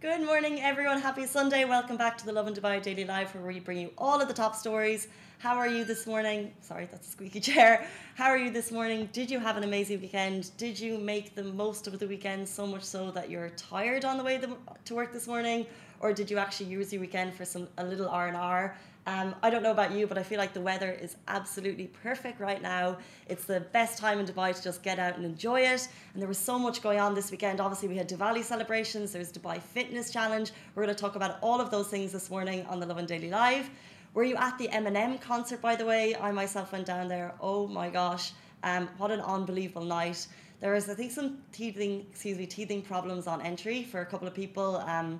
Good morning, everyone. Happy Sunday. Welcome back to the Lovin Dubai Daily Live, where we bring you all of the top stories. How are you this morning? Sorry, that's a squeaky chair. How are you this morning? Did you have an amazing weekend? Did you make the most of the weekend so much so that you're tired on the way to work this morning, or did you actually use your weekend for some a little R and R? Um, I don't know about you, but I feel like the weather is absolutely perfect right now. It's the best time in Dubai to just get out and enjoy it. And there was so much going on this weekend. Obviously, we had Diwali celebrations, there's Dubai Fitness Challenge. We're going to talk about all of those things this morning on the Lovin Daily Live. Were you at the Eminem concert, by the way? I myself went down there. Oh my gosh, um, what an unbelievable night. There was, I think, some teething, excuse me, teething problems on entry for a couple of people. Um,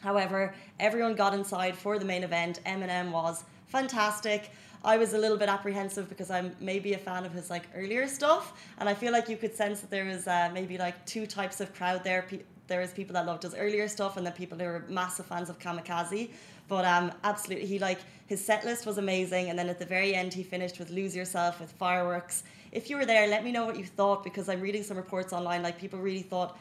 However, everyone got inside for the main event. Eminem was fantastic. I was a little bit apprehensive because I'm maybe a fan of his like earlier stuff, and I feel like you could sense that there was uh, maybe like two types of crowd there. there is people that loved his earlier stuff, and then people who were massive fans of Kamikaze. But um, absolutely, he like his set list was amazing, and then at the very end, he finished with "Lose Yourself" with fireworks. If you were there, let me know what you thought because I'm reading some reports online. Like people really thought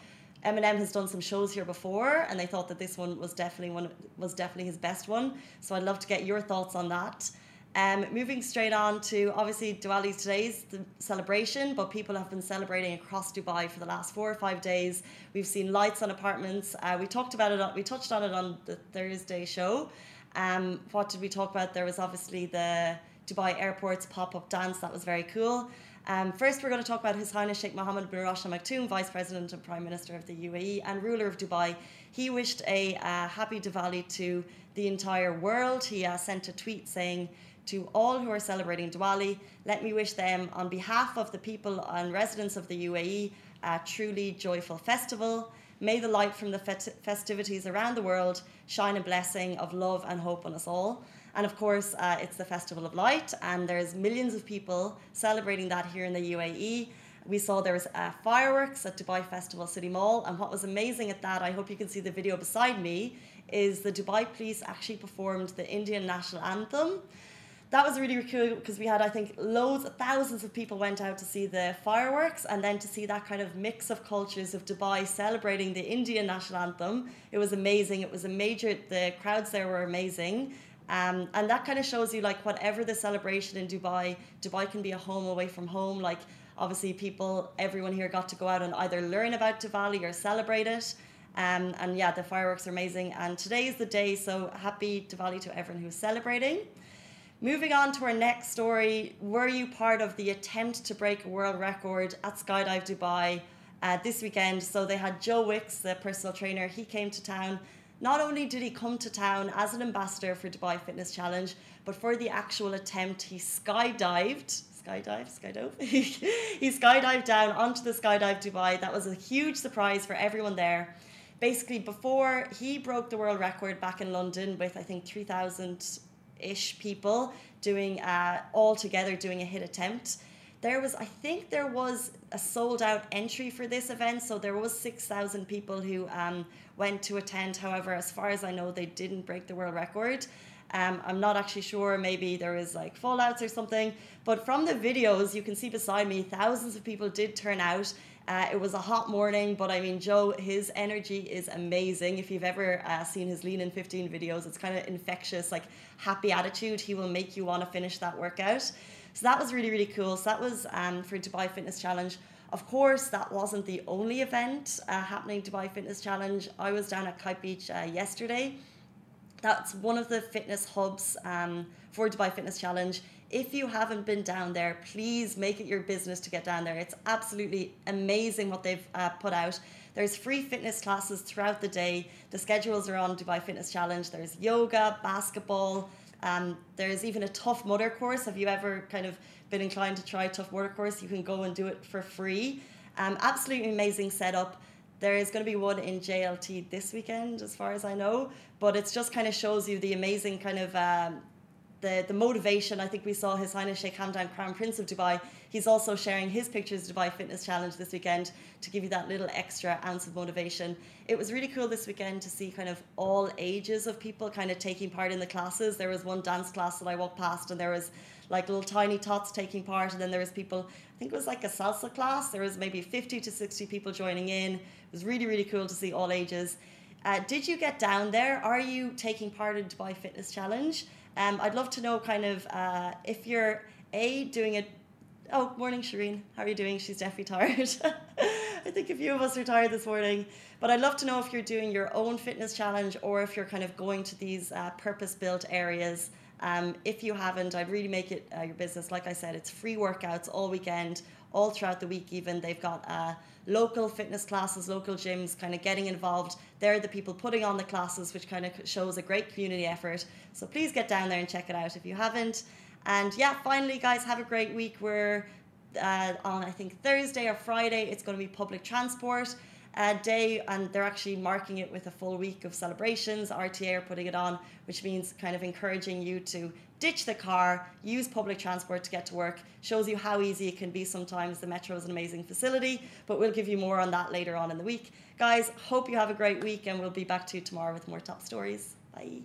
Eminem has done some shows here before, and they thought that this one was definitely one was definitely his best one. So I'd love to get your thoughts on that. Um, moving straight on to obviously Diwali today's the celebration, but people have been celebrating across Dubai for the last four or five days. We've seen lights on apartments. Uh, we talked about it. We touched on it on the Thursday show. Um, what did we talk about? There was obviously the Dubai Airport's pop up dance that was very cool. Um, first, we're going to talk about His Highness Sheikh Mohammed bin Rashid Al Maktoum, Vice President and Prime Minister of the UAE and ruler of Dubai. He wished a uh, happy Diwali to the entire world. He uh, sent a tweet saying, to all who are celebrating Diwali, let me wish them, on behalf of the people and residents of the UAE, a truly joyful festival. May the light from the festivities around the world shine a blessing of love and hope on us all. And of course, uh, it's the Festival of Light, and there's millions of people celebrating that here in the UAE. We saw there was uh, fireworks at Dubai Festival City Mall, and what was amazing at that, I hope you can see the video beside me, is the Dubai police actually performed the Indian national anthem. That was really, really cool because we had, I think, loads, thousands of people went out to see the fireworks and then to see that kind of mix of cultures of Dubai celebrating the Indian national anthem. It was amazing. It was a major, the crowds there were amazing. Um, and that kind of shows you like whatever the celebration in Dubai, Dubai can be a home away from home. Like obviously people, everyone here got to go out and either learn about Diwali or celebrate it. Um, and yeah, the fireworks are amazing. And today is the day, so happy Diwali to everyone who's celebrating. Moving on to our next story, were you part of the attempt to break a world record at Skydive Dubai uh, this weekend? So they had Joe Wicks, the personal trainer, he came to town not only did he come to town as an ambassador for Dubai Fitness Challenge, but for the actual attempt, he skydived. Skydive, skydove. he skydived down onto the skydive Dubai. That was a huge surprise for everyone there. Basically, before he broke the world record back in London with I think three thousand ish people doing uh, all together doing a HIIT attempt there was i think there was a sold out entry for this event so there was 6000 people who um, went to attend however as far as i know they didn't break the world record um, i'm not actually sure maybe there was like fallouts or something but from the videos you can see beside me thousands of people did turn out uh, it was a hot morning, but I mean, Joe, his energy is amazing. If you've ever uh, seen his Lean in 15 videos, it's kind of infectious, like happy attitude. He will make you want to finish that workout. So that was really, really cool. So that was um, for Dubai Fitness Challenge. Of course, that wasn't the only event uh, happening Dubai Fitness Challenge. I was down at Kite Beach uh, yesterday. That's one of the fitness hubs um, for Dubai Fitness Challenge. If you haven't been down there, please make it your business to get down there. It's absolutely amazing what they've uh, put out. There's free fitness classes throughout the day. The schedules are on Dubai Fitness Challenge. There's yoga, basketball, um, there's even a Tough Mudder course. Have you ever kind of been inclined to try Tough Mudder course? You can go and do it for free. Um, absolutely amazing setup. There is going to be one in JLT this weekend, as far as I know, but it just kind of shows you the amazing kind of um, the, the motivation. I think we saw His Highness Sheikh Hamdan, Crown Prince of Dubai. He's also sharing his pictures Dubai Fitness Challenge this weekend to give you that little extra ounce of motivation. It was really cool this weekend to see kind of all ages of people kind of taking part in the classes. There was one dance class that I walked past, and there was like little tiny tots taking part, and then there was people. I think it was like a salsa class. There was maybe 50 to 60 people joining in. It was really really cool to see all ages. Uh, did you get down there? Are you taking part in Dubai Fitness Challenge? Um, I'd love to know kind of uh, if you're a doing it. Oh, morning, Shireen. How are you doing? She's definitely tired. I think a few of us are tired this morning. But I'd love to know if you're doing your own fitness challenge or if you're kind of going to these uh, purpose built areas. Um, if you haven't, I'd really make it uh, your business. Like I said, it's free workouts all weekend, all throughout the week, even. They've got uh, local fitness classes, local gyms kind of getting involved. They're the people putting on the classes, which kind of shows a great community effort. So please get down there and check it out if you haven't. And yeah, finally, guys, have a great week. We're uh, on, I think, Thursday or Friday. It's going to be public transport uh, day, and they're actually marking it with a full week of celebrations. RTA are putting it on, which means kind of encouraging you to ditch the car, use public transport to get to work. Shows you how easy it can be sometimes. The metro is an amazing facility, but we'll give you more on that later on in the week. Guys, hope you have a great week, and we'll be back to you tomorrow with more top stories. Bye.